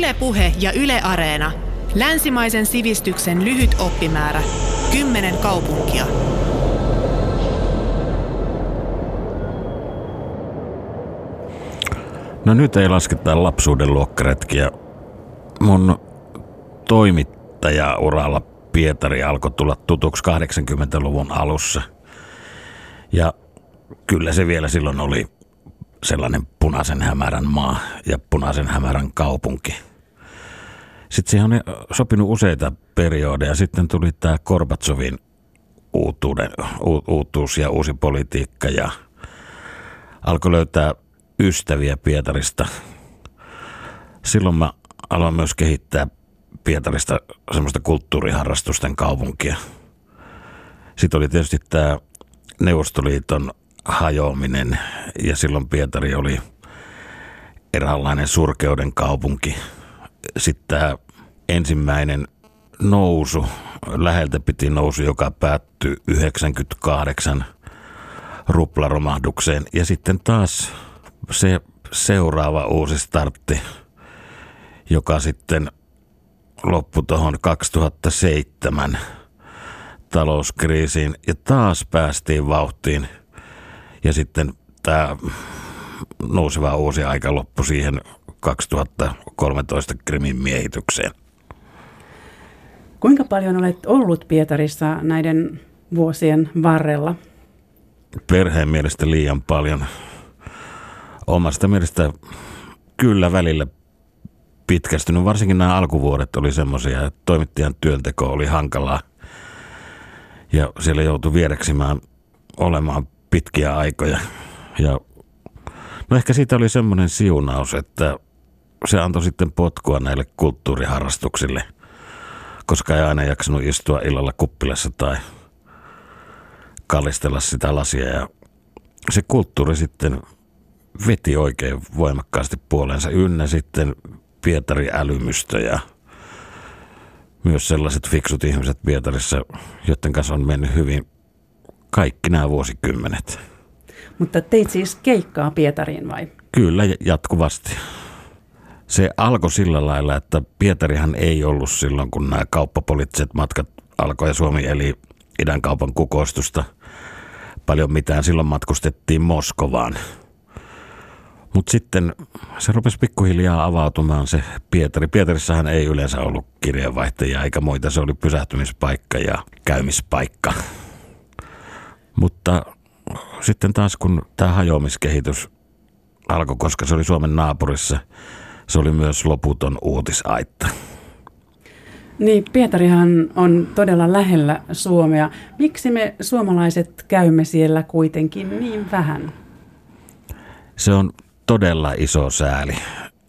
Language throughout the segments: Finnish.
Ylepuhe ja Yle Areena. Länsimaisen sivistyksen lyhyt oppimäärä. Kymmenen kaupunkia. No nyt ei lasketa lapsuuden luokkaretkiä. Mun toimittajauralla Pietari alkoi tulla tutuksi 80-luvun alussa. Ja kyllä se vielä silloin oli sellainen punaisen hämärän maa ja punaisen hämärän kaupunki. Sitten siihen on sopinut useita periodeja. Sitten tuli tämä Korbatsovin uutuuden, u, uutuus ja uusi politiikka ja alkoi löytää ystäviä Pietarista. Silloin mä aloin myös kehittää Pietarista semmoista kulttuuriharrastusten kaupunkia. Sitten oli tietysti tämä Neuvostoliiton hajoaminen ja silloin Pietari oli eräänlainen surkeuden kaupunki. Sitten tämä ensimmäinen nousu, läheltä piti nousu, joka päättyi 98 ruplaromahdukseen. Ja sitten taas se seuraava uusi startti, joka sitten loppui tuohon 2007 talouskriisiin. Ja taas päästiin vauhtiin – ja sitten tämä nouseva uusi aika loppui siihen 2013 Krimin miehitykseen. Kuinka paljon olet ollut Pietarissa näiden vuosien varrella? Perheen mielestä liian paljon. Omasta mielestä kyllä välillä pitkästynyt. Varsinkin nämä alkuvuodet oli semmoisia, että toimittajan työnteko oli hankalaa. Ja siellä joutui viereksimään olemaan pitkiä aikoja. Ja no ehkä siitä oli semmoinen siunaus, että se antoi sitten potkua näille kulttuuriharrastuksille, koska ei aina jaksanut istua illalla kuppilassa tai kallistella sitä lasia. Ja se kulttuuri sitten veti oikein voimakkaasti puolensa. Ynnä sitten Pietari älymystö ja myös sellaiset fiksut ihmiset Pietarissa, joiden kanssa on mennyt hyvin kaikki nämä vuosikymmenet. Mutta teit siis keikkaa Pietariin vai? Kyllä, jatkuvasti. Se alkoi sillä lailla, että Pietarihan ei ollut silloin, kun nämä kauppapoliittiset matkat alkoi ja Suomi eli idän kaupan kukoistusta paljon mitään. Silloin matkustettiin Moskovaan. Mutta sitten se rupesi pikkuhiljaa avautumaan se Pietari. Pietarissahan ei yleensä ollut kirjeenvaihtajia eikä muita. Se oli pysähtymispaikka ja käymispaikka. Mutta sitten taas kun tämä hajoamiskehitys alkoi, koska se oli Suomen naapurissa, se oli myös loputon uutisaitta. Niin, Pietarihan on todella lähellä Suomea. Miksi me suomalaiset käymme siellä kuitenkin niin vähän? Se on todella iso sääli.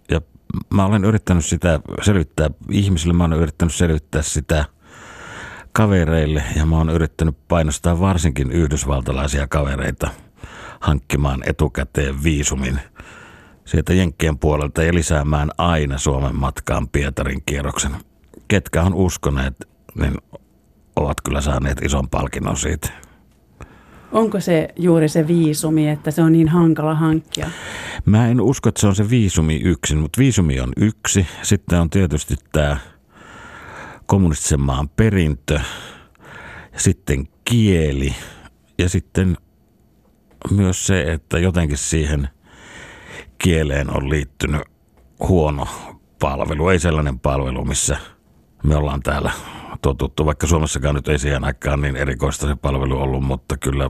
Ja mä olen yrittänyt sitä selvittää ihmisille, mä olen yrittänyt selvittää sitä – kavereille ja mä oon yrittänyt painostaa varsinkin yhdysvaltalaisia kavereita hankkimaan etukäteen viisumin sieltä Jenkkien puolelta ja lisäämään aina Suomen matkaan Pietarin kierroksen. Ketkä on uskoneet, niin ovat kyllä saaneet ison palkinnon siitä. Onko se juuri se viisumi, että se on niin hankala hankkia? Mä en usko, että se on se viisumi yksin, mutta viisumi on yksi. Sitten on tietysti tämä kommunistisen maan perintö, sitten kieli ja sitten myös se, että jotenkin siihen kieleen on liittynyt huono palvelu. Ei sellainen palvelu, missä me ollaan täällä totuttu, vaikka Suomessakaan nyt ei siihen aikaan niin erikoista se palvelu ollut, mutta kyllä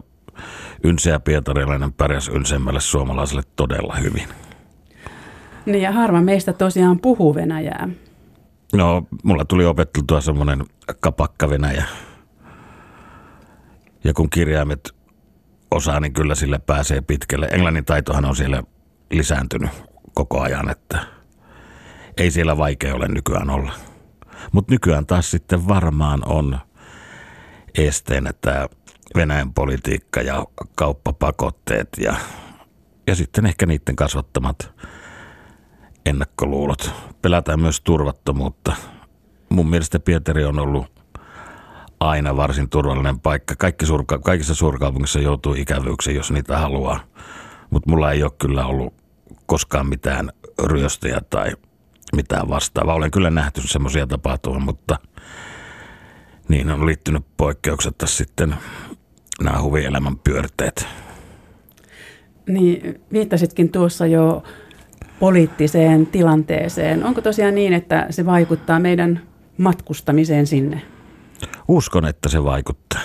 ynseä pietarilainen pärjäs ynsemmälle suomalaiselle todella hyvin. Niin ja harva meistä tosiaan puhuu Venäjää. No, mulla tuli opetteltua semmoinen kapakka Venäjä. Ja kun kirjaimet osaa, niin kyllä sille pääsee pitkälle. Englannin taitohan on siellä lisääntynyt koko ajan, että ei siellä vaikea ole nykyään olla. Mutta nykyään taas sitten varmaan on esteenä tämä Venäjän politiikka ja kauppapakotteet ja, ja sitten ehkä niiden kasvattamat ennakkoluulot. Pelätään myös turvattomuutta. Mun mielestä Pietari on ollut aina varsin turvallinen paikka. Kaikki suurka- kaikissa suurkaupungissa joutuu ikävyyksiin, jos niitä haluaa. Mutta mulla ei ole kyllä ollut koskaan mitään ryöstöjä tai mitään vastaavaa. Olen kyllä nähty semmoisia tapahtumia, mutta niin on liittynyt poikkeuksetta sitten nämä huvielämän pyörteet. Niin, viittasitkin tuossa jo poliittiseen tilanteeseen. Onko tosiaan niin, että se vaikuttaa meidän matkustamiseen sinne? Uskon, että se vaikuttaa,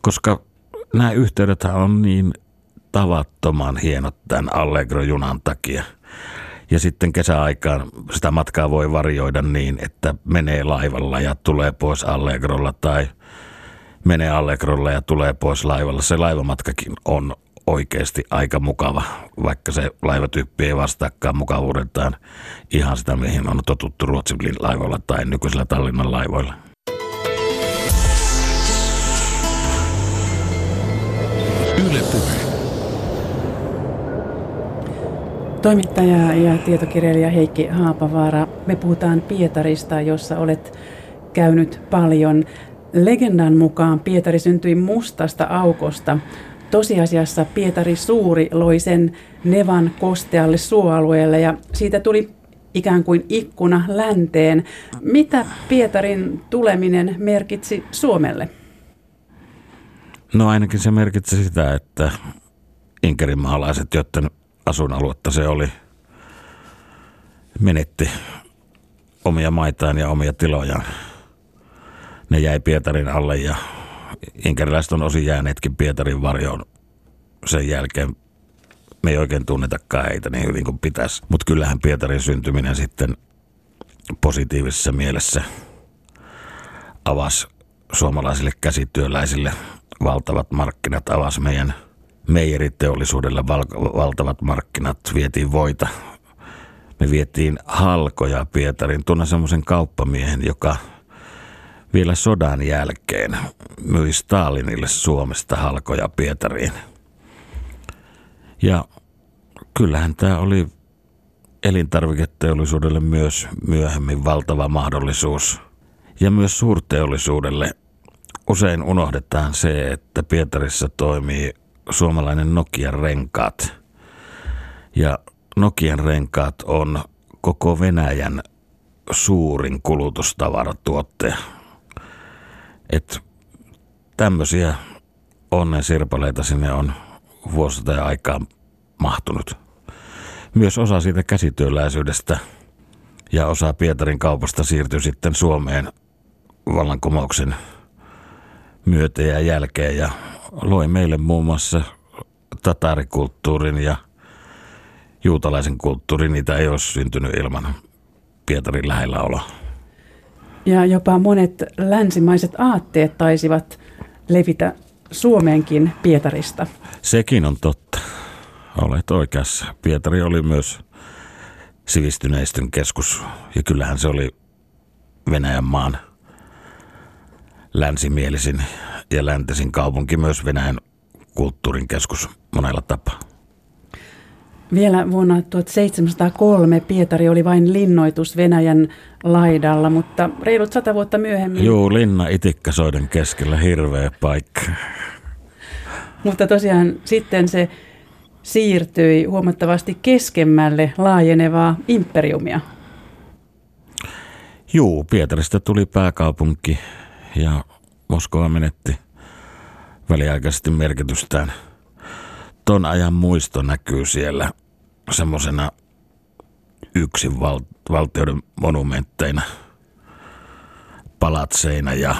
koska nämä yhteydet on niin tavattoman hienot tämän Allegro-junan takia. Ja sitten kesäaikaan sitä matkaa voi varjoida niin, että menee laivalla ja tulee pois Allegrolla tai menee Allegrolla ja tulee pois laivalla. Se laivamatkakin on oikeasti aika mukava, vaikka se laivatyyppi ei vastaakaan mukavuudeltaan ihan sitä, mihin on totuttu Ruotsin laivoilla tai nykyisellä Tallinnan laivoilla. Yle Puhe. Toimittaja ja tietokirjailija Heikki Haapavaara, me puhutaan Pietarista, jossa olet käynyt paljon. Legendan mukaan Pietari syntyi mustasta aukosta. Tosiasiassa Pietari Suuri loi sen Nevan kostealle suoalueelle ja siitä tuli ikään kuin ikkuna länteen. Mitä Pietarin tuleminen merkitsi Suomelle? No ainakin se merkitsi sitä, että Inkerin maalaiset, joiden asuinaluetta se oli, menetti omia maitaan ja omia tilojaan. Ne jäi Pietarin alle ja inkeriläiset on osin jääneetkin Pietarin varjoon sen jälkeen. Me ei oikein tunnetakaan heitä niin hyvin kuin pitäisi. Mutta kyllähän Pietarin syntyminen sitten positiivisessa mielessä avasi suomalaisille käsityöläisille valtavat markkinat, avasi meidän meijeriteollisuudelle val- valtavat markkinat, vietiin voita. Me vietiin halkoja Pietarin. Tunnen semmoisen kauppamiehen, joka vielä sodan jälkeen myi Stalinille Suomesta halkoja Pietariin. Ja kyllähän tämä oli elintarviketeollisuudelle myös myöhemmin valtava mahdollisuus. Ja myös suurteollisuudelle usein unohdetaan se, että Pietarissa toimii suomalainen Nokian renkaat. Ja Nokian renkaat on koko Venäjän suurin kulutustavaratuottaja. Et tämmöisiä onnen sirpaleita sinne on vuosista aikaa mahtunut. Myös osa siitä käsityöläisyydestä ja osa Pietarin kaupasta siirtyi sitten Suomeen vallankumouksen myötä ja jälkeen ja loi meille muun muassa tatarikulttuurin ja juutalaisen kulttuurin. Niitä ei olisi syntynyt ilman Pietarin lähellä oloa. Ja jopa monet länsimaiset aatteet taisivat levitä Suomeenkin Pietarista. Sekin on totta. Olet oikeassa. Pietari oli myös sivistyneistön keskus ja kyllähän se oli Venäjän maan länsimielisin ja läntisin kaupunki, myös Venäjän kulttuurin keskus monella tapaa. Vielä vuonna 1703 Pietari oli vain linnoitus Venäjän laidalla, mutta reilut sata vuotta myöhemmin... Joo, linna itikkasoiden keskellä, hirveä paikka. Mutta tosiaan sitten se siirtyi huomattavasti keskemmälle laajenevaa imperiumia. Juu, Pietarista tuli pääkaupunki ja Moskova menetti väliaikaisesti merkitystään. Ton ajan muisto näkyy siellä semmoisena yksin val- valtioiden monumentteina, palatseina ja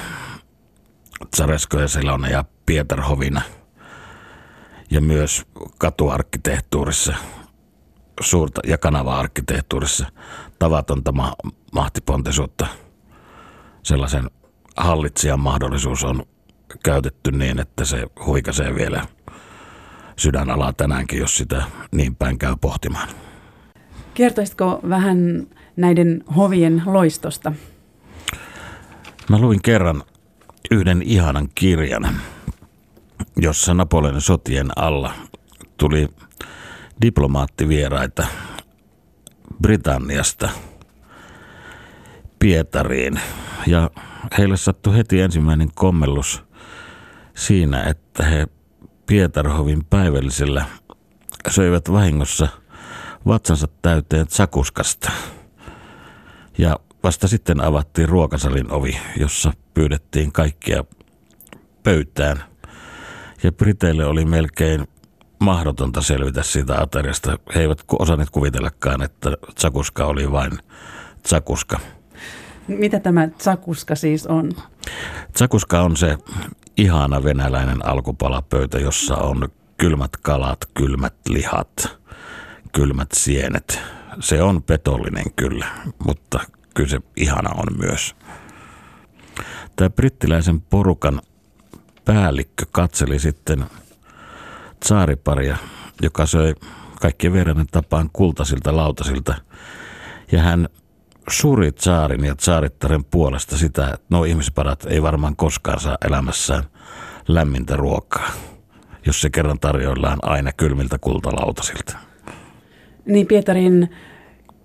Tsareskoja Selona ja Pietarhovina ja myös katuarkkitehtuurissa suurta ja kanava-arkkitehtuurissa tavatonta ma- mahtipontisuutta sellaisen hallitsijan mahdollisuus on käytetty niin, että se huikasee vielä sydänalaa tänäänkin, jos sitä niin päin käy pohtimaan. Kertoisitko vähän näiden hovien loistosta? Mä luin kerran yhden ihanan kirjan, jossa Napoleonin sotien alla tuli diplomaattivieraita Britanniasta Pietariin ja heille sattui heti ensimmäinen kommellus siinä, että he Pietarhovin päivällisellä söivät vahingossa vatsansa täyteen sakuskasta. Ja vasta sitten avattiin ruokasalin ovi, jossa pyydettiin kaikkia pöytään. Ja Briteille oli melkein mahdotonta selvitä siitä ateriasta. He eivät osanneet kuvitellakaan, että tsakuska oli vain tsakuska. Mitä tämä tsakuska siis on? Tsakuska on se ihana venäläinen alkupalapöytä, jossa on kylmät kalat, kylmät lihat, kylmät sienet. Se on petollinen kyllä, mutta kyllä se ihana on myös. Tämä brittiläisen porukan päällikkö katseli sitten tsaariparia, joka söi kaikkien verran tapaan kultaisilta lautasilta. Ja hän suri tsaarin ja tsaarittaren puolesta sitä, että nuo ihmisparat ei varmaan koskaan saa elämässään lämmintä ruokaa, jos se kerran tarjoillaan aina kylmiltä kultalautasilta. Niin Pietarin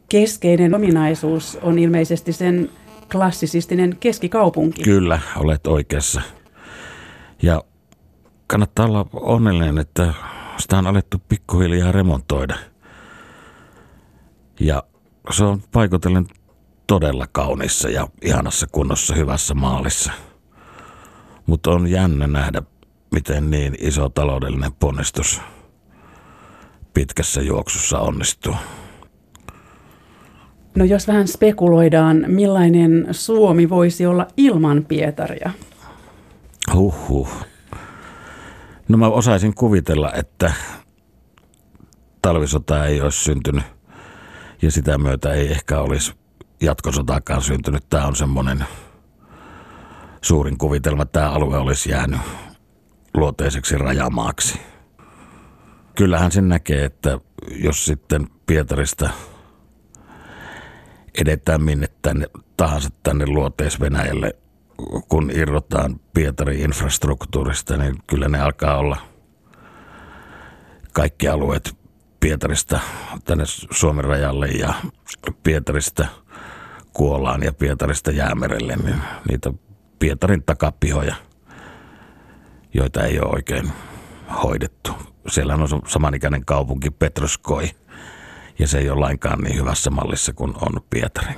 keskeinen ominaisuus on ilmeisesti sen klassisistinen keskikaupunki. Kyllä, olet oikeassa. Ja kannattaa olla onnellinen, että sitä on alettu pikkuhiljaa remontoida. Ja se on paikotellen todella kaunissa ja ihanassa kunnossa hyvässä maalissa. Mutta on jännä nähdä, miten niin iso taloudellinen ponnistus pitkässä juoksussa onnistuu. No jos vähän spekuloidaan, millainen Suomi voisi olla ilman Pietaria? Huhhuh. No mä osaisin kuvitella, että talvisota ei olisi syntynyt ja sitä myötä ei ehkä olisi jatkosotaakaan syntynyt. Tämä on semmoinen suurin kuvitelma, että tämä alue olisi jäänyt luoteiseksi rajamaaksi. Kyllähän sen näkee, että jos sitten Pietarista edetään minne tänne tahansa tänne luoteis-Venäjälle, kun irrotaan Pietarin infrastruktuurista, niin kyllä ne alkaa olla kaikki alueet Pietarista tänne Suomen rajalle ja Pietarista Kuolaan ja Pietarista Jäämerelle, niin niitä Pietarin takapihoja, joita ei ole oikein hoidettu. Siellä on samanikäinen kaupunki Petroskoi, ja se ei ole lainkaan niin hyvässä mallissa kuin on Pietari.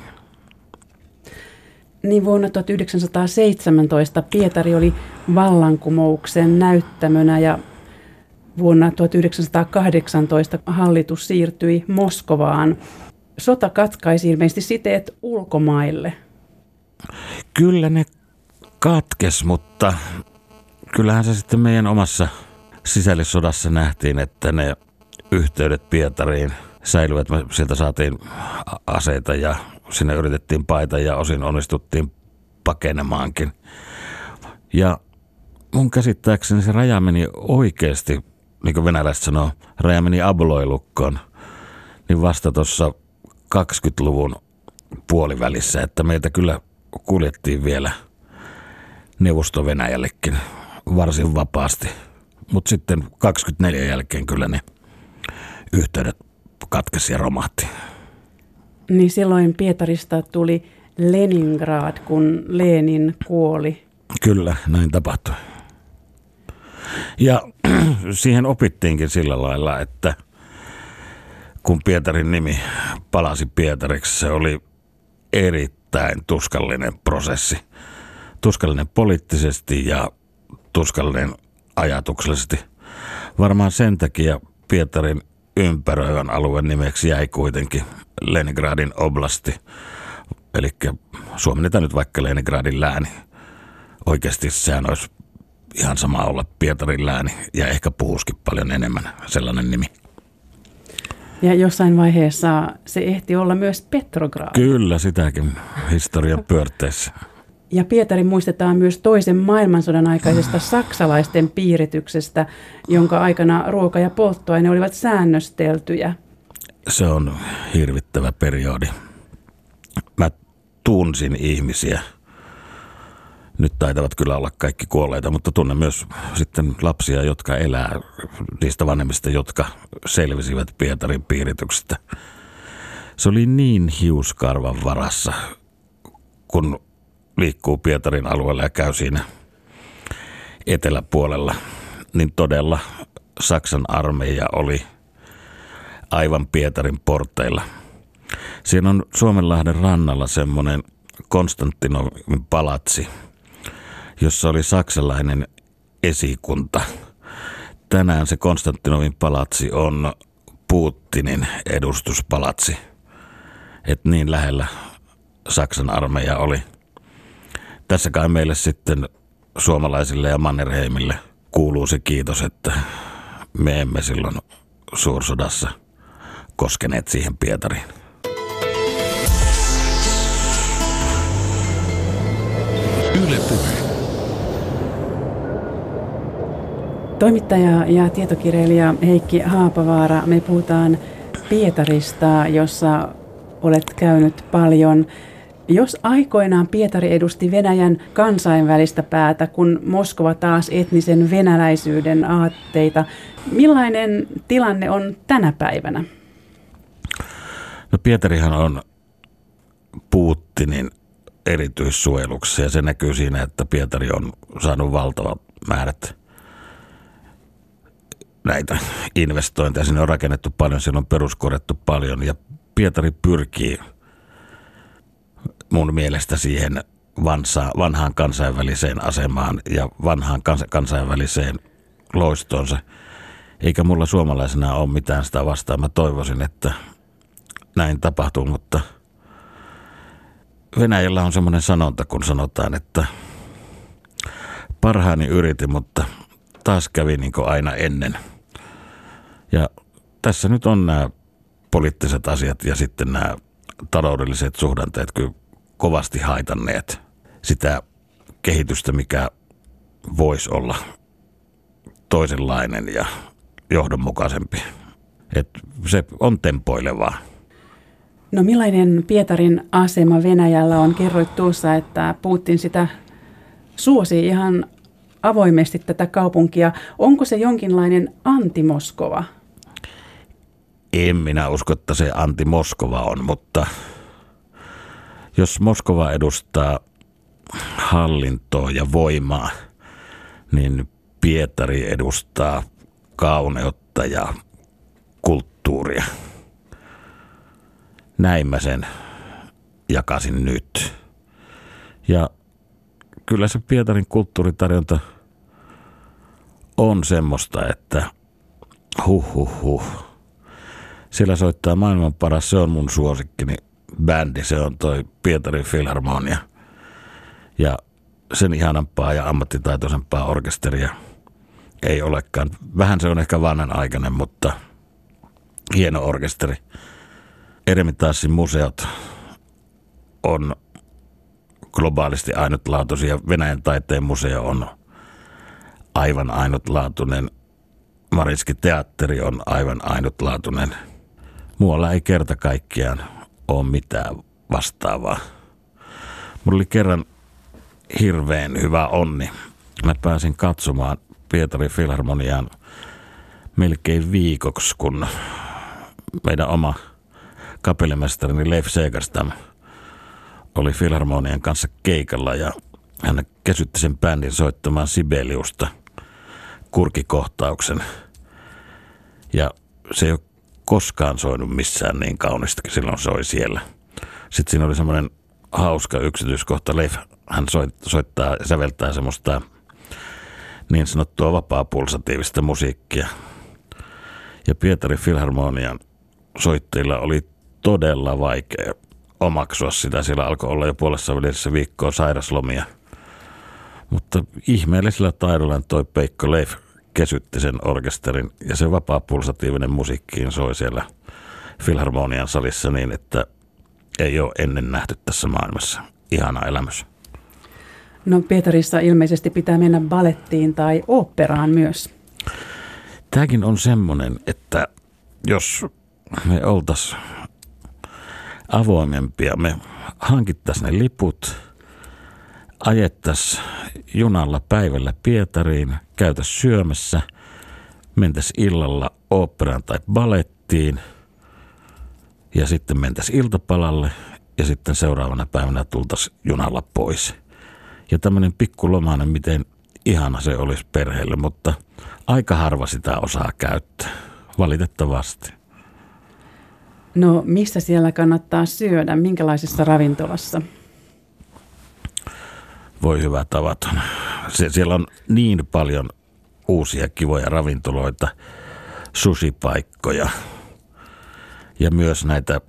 Niin vuonna 1917 Pietari oli vallankumouksen näyttämönä ja vuonna 1918 hallitus siirtyi Moskovaan. Sota katkaisi ilmeisesti siteet ulkomaille. Kyllä ne katkes, mutta kyllähän se sitten meidän omassa sisällissodassa nähtiin, että ne yhteydet Pietariin säilyvät. Me sieltä saatiin aseita ja sinne yritettiin paita ja osin onnistuttiin pakenemaankin. Ja mun käsittääkseni se raja meni oikeasti, niin kuin venäläiset sanoo, raja meni abloilukkoon, niin vasta tuossa 20-luvun puolivälissä, että meitä kyllä kuljettiin vielä Neuvosto-Venäjällekin varsin vapaasti. Mutta sitten 24 jälkeen kyllä ne yhteydet katkesi ja romahti. Niin silloin Pietarista tuli Leningrad, kun Lenin kuoli. Kyllä, näin tapahtui. Ja siihen opittiinkin sillä lailla, että kun Pietarin nimi palasi Pietariksi, se oli erittäin tuskallinen prosessi. Tuskallinen poliittisesti ja tuskallinen ajatuksellisesti. Varmaan sen takia Pietarin ympäröivän alueen nimeksi jäi kuitenkin Leningradin oblasti. Eli suomennetaan nyt vaikka Leningradin lääni. Oikeasti sehän olisi ihan sama olla Pietarin lääni ja ehkä puhuskin paljon enemmän sellainen nimi. Ja jossain vaiheessa se ehti olla myös Petrograd. Kyllä, sitäkin historian pyörteissä. Ja Pietari muistetaan myös toisen maailmansodan aikaisesta saksalaisten piirityksestä, jonka aikana ruoka ja polttoaine olivat säännösteltyjä. Se on hirvittävä periodi. Mä tunsin ihmisiä. Nyt taitavat kyllä olla kaikki kuolleita, mutta tunnen myös sitten lapsia, jotka elää niistä vanhemmista, jotka selvisivät Pietarin piirityksestä. Se oli niin hiuskarvan varassa, kun liikkuu Pietarin alueella ja käy siinä eteläpuolella, niin todella Saksan armeija oli aivan Pietarin porteilla. Siinä on Suomenlahden rannalla semmoinen Konstantinovin palatsi, jossa oli saksalainen esikunta. Tänään se Konstantinovin palatsi on Putinin edustuspalatsi. Et niin lähellä Saksan armeija oli. Tässä kai meille sitten suomalaisille ja Mannerheimille kuuluu se kiitos, että me emme silloin suursodassa koskeneet siihen Pietariin. Yle Puhe. Toimittaja ja tietokirjailija Heikki Haapavaara, me puhutaan Pietarista, jossa olet käynyt paljon. Jos aikoinaan Pietari edusti Venäjän kansainvälistä päätä, kun Moskova taas etnisen venäläisyyden aatteita, millainen tilanne on tänä päivänä? No Pietarihan on Putinin erityissuojeluksi ja se näkyy siinä, että Pietari on saanut valtavat määrät näitä investointeja. Sinne on rakennettu paljon, siellä on peruskorjattu paljon ja Pietari pyrkii mun mielestä siihen vansa, vanhaan kansainväliseen asemaan ja vanhaan kans, kansainväliseen loistonsa. Eikä mulla suomalaisena ole mitään sitä vastaan. Mä toivoisin, että näin tapahtuu, mutta Venäjällä on semmoinen sanonta, kun sanotaan, että parhaani yritin, mutta taas kävi niin kuin aina ennen. Ja tässä nyt on nämä poliittiset asiat ja sitten nämä taloudelliset suhdanteet kyllä kovasti haitanneet sitä kehitystä, mikä voisi olla toisenlainen ja johdonmukaisempi. Et se on tempoilevaa. No millainen Pietarin asema Venäjällä on? Kerroit tuossa, että Putin sitä suosi ihan avoimesti tätä kaupunkia. Onko se jonkinlainen antimoskova? En minä usko, että se anti-Moskova on, mutta jos Moskova edustaa hallintoa ja voimaa, niin Pietari edustaa kauneutta ja kulttuuria. Näin mä sen jakasin nyt. Ja kyllä se Pietarin kulttuuritarjonta on semmoista, että huh huh huh. Siellä soittaa maailman paras, se on mun suosikkini bändi, se on toi Pietarin Filharmonia. Ja sen ihanampaa ja ammattitaitoisempaa orkesteria ei olekaan. Vähän se on ehkä vanhanaikainen, mutta hieno orkesteri. Eremitassin museot on globaalisti ainutlaatuisia. Venäjän taiteen museo on aivan ainutlaatuinen. Marinski teatteri on aivan ainutlaatuinen. Muualla ei kerta kaikkiaan ole mitään vastaavaa. Mulla oli kerran hirveän hyvä onni. Mä pääsin katsomaan Pietari Filharmoniaan melkein viikoksi, kun meidän oma kapellimestarini Leif Segerstam oli Filharmonian kanssa keikalla ja hän kesytti sen bändin soittamaan Sibeliusta kurkikohtauksen. Ja se ei ole koskaan soinut missään niin kaunista, silloin soi siellä. Sitten siinä oli semmoinen hauska yksityiskohta. Leif, hän soittaa ja säveltää semmoista niin sanottua vapaa-pulsatiivista musiikkia. Ja Pietari Filharmonian soittajilla oli todella vaikea omaksua sitä. Siellä alkoi olla jo puolessa välissä viikkoa sairaslomia. Mutta ihmeellisellä taidolla toi Peikko Leif kesytti sen orkesterin ja se vapaa-pulsatiivinen musiikkiin soi siellä Filharmonian salissa niin, että ei ole ennen nähty tässä maailmassa. Ihana elämys. No Pietarissa ilmeisesti pitää mennä balettiin tai oopperaan myös. Tämäkin on semmoinen, että jos me oltaisiin avoimempia, me hankittaisiin ne liput, ajettaisiin junalla päivällä Pietariin, käytä syömässä, mentäisi illalla oopperaan tai balettiin ja sitten mentäisi iltapalalle ja sitten seuraavana päivänä tultaisiin junalla pois. Ja tämmöinen pikkulomainen, miten ihana se olisi perheelle, mutta aika harva sitä osaa käyttää, valitettavasti. No missä siellä kannattaa syödä? Minkälaisessa ravintolassa? Voi hyvä tavaton. Se, siellä on niin paljon uusia kivoja ravintoloita, susipaikkoja ja myös näitä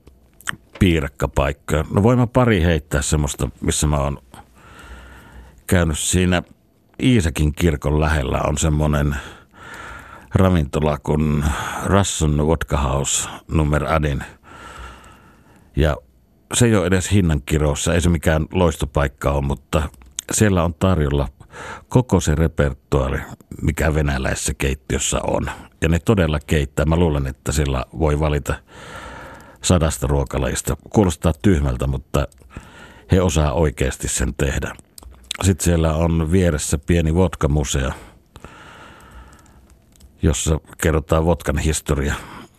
piirakkapaikkoja. No voin mä pari heittää semmoista, missä mä oon käynyt siinä Iisakin kirkon lähellä on semmoinen ravintola kuin Rasson Vodka House nummer Adin. Ja se ei ole edes hinnan kiroussa, ei se mikään loistopaikka ole, mutta siellä on tarjolla koko se repertuaari, mikä venäläisessä keittiössä on. Ja ne todella keittää. Mä luulen, että sillä voi valita sadasta ruokalajista. Kuulostaa tyhmältä, mutta he osaa oikeasti sen tehdä. Sitten siellä on vieressä pieni vodka-museo, jossa kerrotaan vodkan historia.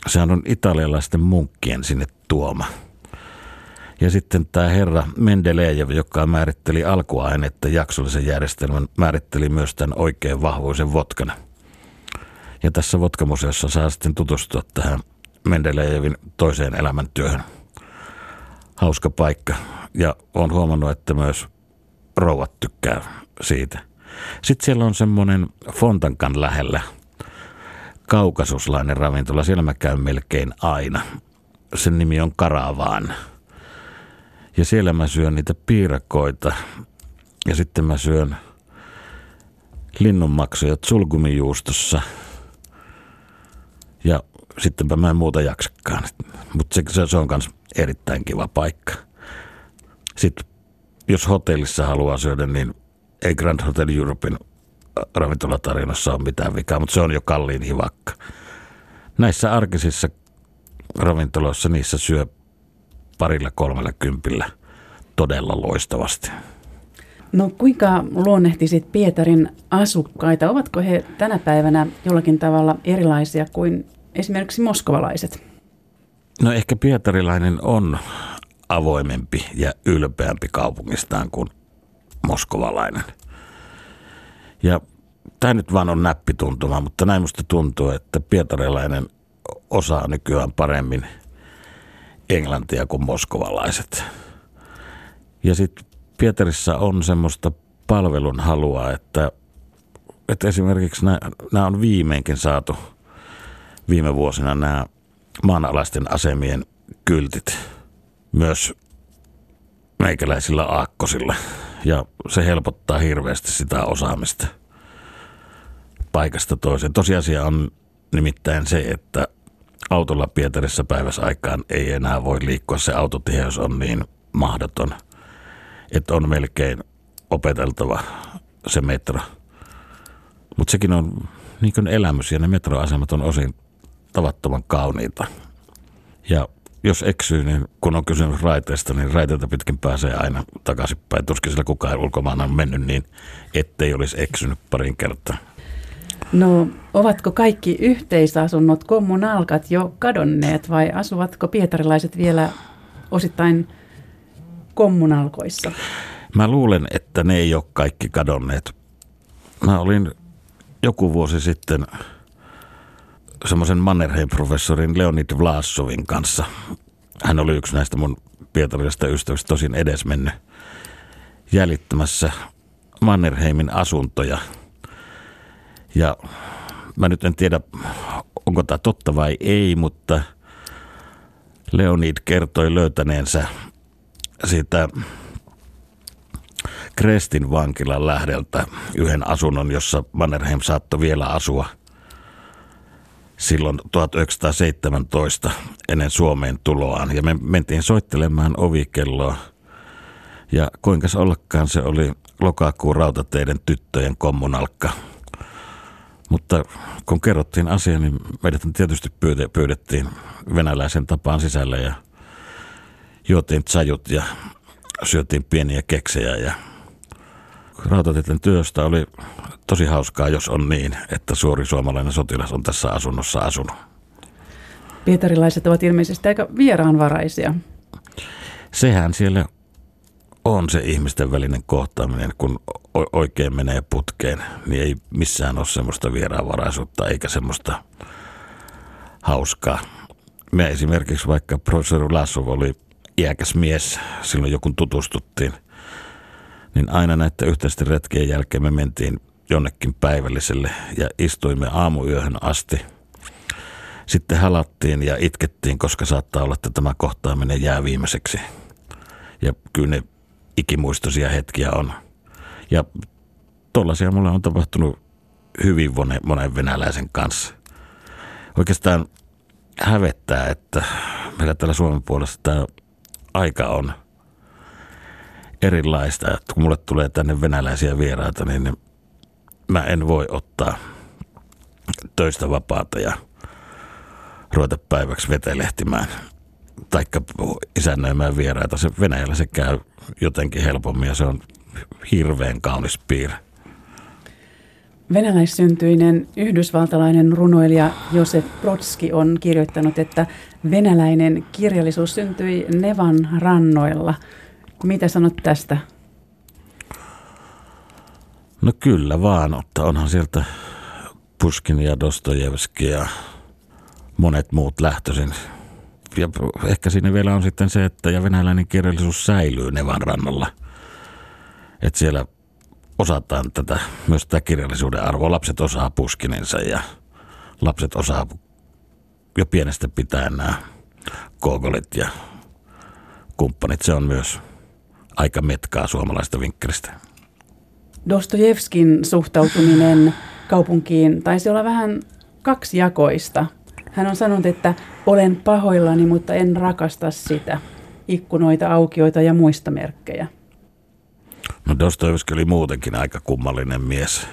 Sehän on italialaisten munkkien sinne tuoma. Ja sitten tämä herra Mendeleev, joka määritteli alkuainetta jaksollisen järjestelmän, määritteli myös tämän oikein vahvoisen vodkan. Ja tässä vodkamuseossa saa sitten tutustua tähän Mendeleevin toiseen elämäntyöhön. Hauska paikka. Ja on huomannut, että myös rouvat tykkää siitä. Sitten siellä on semmoinen Fontankan lähellä kaukasuslainen ravintola. Siellä mä käyn melkein aina. Sen nimi on Karavaan. Ja siellä mä syön niitä piirakoita. Ja sitten mä syön linnunmaksuja sulgumijuustossa. Ja sittenpä mä en muuta jaksakaan. Mutta se, se on myös erittäin kiva paikka. Sitten jos hotellissa haluaa syödä, niin ei Grand Hotel Europein ravintolatarjonnassa ole mitään vikaa, mutta se on jo kalliin hivakka. Näissä arkisissa ravintoloissa niissä syö parilla kolmella kympillä todella loistavasti. No kuinka luonnehtisit Pietarin asukkaita? Ovatko he tänä päivänä jollakin tavalla erilaisia kuin esimerkiksi moskovalaiset? No ehkä pietarilainen on avoimempi ja ylpeämpi kaupungistaan kuin moskovalainen. Ja tämä nyt vaan on näppituntuma, mutta näin musta tuntuu, että pietarilainen osaa nykyään paremmin englantia kuin moskovalaiset. Ja sitten Pietarissa on semmoista palvelun halua, että, että esimerkiksi nämä on viimeinkin saatu viime vuosina nämä maanalaisten asemien kyltit myös meikäläisillä aakkosilla. Ja se helpottaa hirveästi sitä osaamista paikasta toiseen. Tosiasia on nimittäin se, että autolla Pietarissa päivässä aikaan ei enää voi liikkua. Se autotiheys on niin mahdoton, että on melkein opeteltava se metro. Mutta sekin on niin kuin elämys ja ne metroasemat on osin tavattoman kauniita. Ja jos eksyy, niin kun on kysymys raiteesta, niin raiteita pitkin pääsee aina takaisinpäin. Tuskin sillä kukaan ulkomaana on mennyt niin, ettei olisi eksynyt parin kertaa. No, ovatko kaikki yhteisasunnot, kommunalkat jo kadonneet vai asuvatko pietarilaiset vielä osittain kommunalkoissa? Mä luulen, että ne ei ole kaikki kadonneet. Mä olin joku vuosi sitten semmoisen Mannerheim-professorin Leonid Vlasovin kanssa. Hän oli yksi näistä mun pietarillisista ystävistä, tosin edesmennyt, jäljittämässä Mannerheimin asuntoja. Ja mä nyt en tiedä, onko tämä totta vai ei, mutta Leonid kertoi löytäneensä siitä Krestin vankilan lähdeltä yhden asunnon, jossa Mannerheim saattoi vielä asua – silloin 1917 ennen Suomeen tuloaan. Ja me mentiin soittelemaan ovikelloa. Ja kuinka ollakaan se oli lokakuun rautateiden tyttöjen kommunalkka. Mutta kun kerrottiin asia, niin meidät tietysti pyydettiin venäläisen tapaan sisälle ja juotiin tsajut ja syötiin pieniä keksejä ja rautateiden työstä oli tosi hauskaa, jos on niin, että suuri suomalainen sotilas on tässä asunnossa asunut. Pietarilaiset ovat ilmeisesti aika vieraanvaraisia. Sehän siellä on se ihmisten välinen kohtaaminen, kun oikein menee putkeen, niin ei missään ole semmoista vieraanvaraisuutta eikä semmoista hauskaa. me esimerkiksi vaikka professori Lassov oli iäkäs mies silloin joku tutustuttiin, niin aina näiden yhteisten retkien jälkeen me mentiin jonnekin päivälliselle ja istuimme aamuyöhön asti. Sitten halattiin ja itkettiin, koska saattaa olla, että tämä kohtaaminen jää viimeiseksi. Ja kyllä ne ikimuistoisia hetkiä on. Ja tollaisia mulle on tapahtunut hyvin monen venäläisen kanssa. Oikeastaan hävettää, että meillä täällä Suomen puolesta tämä aika on erilaista. Että kun mulle tulee tänne venäläisiä vieraita, niin mä en voi ottaa töistä vapaata ja ruveta päiväksi vetelehtimään taikka isännöimään vieraita. Se Venäjällä se käy jotenkin helpommin ja se on hirveän kaunis piirre. Venäläissyntyinen yhdysvaltalainen runoilija Josef Brodski on kirjoittanut, että venäläinen kirjallisuus syntyi Nevan rannoilla. Mitä sanot tästä? No kyllä vaan, mutta onhan sieltä Puskin ja Dostojevski ja monet muut lähtöisin. Ja ehkä siinä vielä on sitten se, että ja venäläinen kirjallisuus säilyy Nevan rannalla. Että siellä osataan tätä, myös tätä kirjallisuuden arvoa. Lapset osaa Puskininsa ja lapset osaa jo pienestä pitäen nämä Gogolit ja kumppanit. Se on myös aika metkaa suomalaista vinkkelistä. Dostojevskin suhtautuminen kaupunkiin taisi olla vähän kaksijakoista. Hän on sanonut, että olen pahoillani, mutta en rakasta sitä. Ikkunoita, aukioita ja muista merkkejä. No Dostojevski oli muutenkin aika kummallinen mies.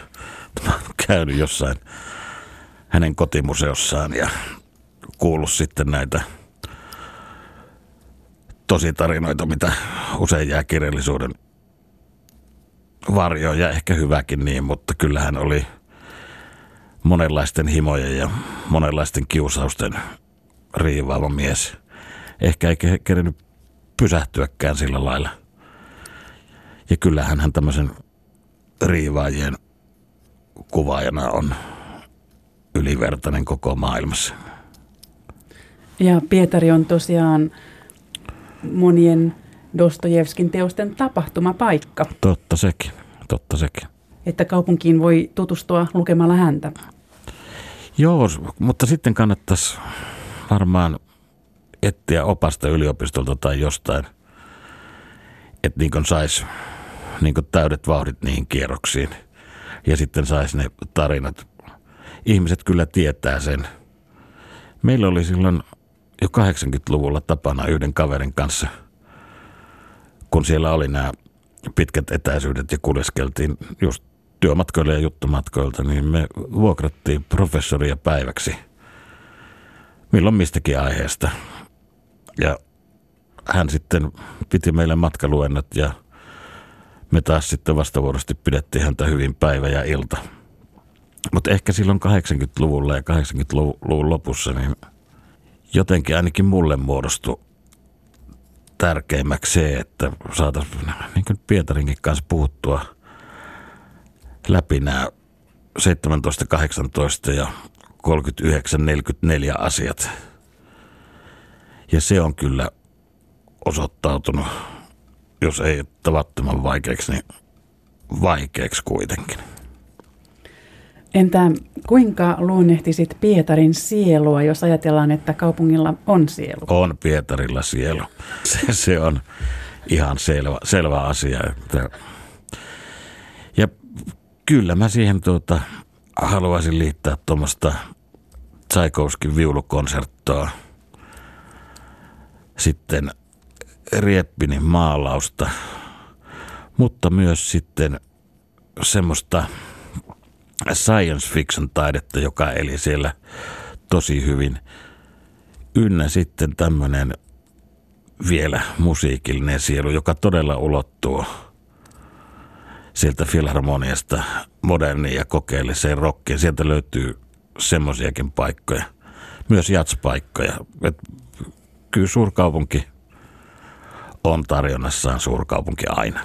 Mä olen käynyt jossain hänen kotimuseossaan ja kuullut sitten näitä tositarinoita, mitä usein jää kirjallisuuden varjo ja ehkä hyväkin niin, mutta kyllähän oli monenlaisten himojen ja monenlaisten kiusausten riivaava mies. Ehkä ei kerennyt pysähtyäkään sillä lailla. Ja kyllähän hän tämmöisen riivaajien kuvaajana on ylivertainen koko maailmassa. Ja Pietari on tosiaan monien Dostojevskin teosten tapahtumapaikka. Totta sekin, totta sekin. Että kaupunkiin voi tutustua lukemalla häntä. Joo, mutta sitten kannattaisi varmaan etsiä opasta yliopistolta tai jostain, että niin saisi niin täydet vauhdit niihin kierroksiin ja sitten saisi ne tarinat. Ihmiset kyllä tietää sen. Meillä oli silloin jo 80-luvulla tapana yhden kaverin kanssa, kun siellä oli nämä pitkät etäisyydet ja kuljeskeltiin just työmatkoilla ja juttumatkoilta, niin me vuokrattiin professoria päiväksi milloin mistäkin aiheesta. Ja hän sitten piti meille matkaluennot ja me taas sitten vastavuorosti pidettiin häntä hyvin päivä ja ilta. Mutta ehkä silloin 80-luvulla ja 80-luvun lopussa niin jotenkin ainakin mulle muodostui tärkeimmäksi se, että saataisiin niin Pietarinkin kanssa puhuttua läpi nämä 17, 18 ja 39, 44 asiat. Ja se on kyllä osoittautunut, jos ei tavattoman vaikeaksi, niin vaikeaksi kuitenkin. Entä kuinka luonnehtisit Pietarin sielua, jos ajatellaan, että kaupungilla on sielu? On Pietarilla sielu. Se, se on ihan selvä, selvä asia. Että kyllä mä siihen tuota, haluaisin liittää tuommoista Tchaikovskin viulukonserttoa. Sitten Rieppinin maalausta, mutta myös sitten semmoista science fiction taidetta, joka eli siellä tosi hyvin. Ynnä sitten tämmöinen vielä musiikillinen sielu, joka todella ulottuu sieltä filharmoniasta moderniin ja kokeelliseen rockiin. Sieltä löytyy semmoisiakin paikkoja, myös jatspaikkoja. Et kyllä suurkaupunki on tarjonnassaan suurkaupunki aina.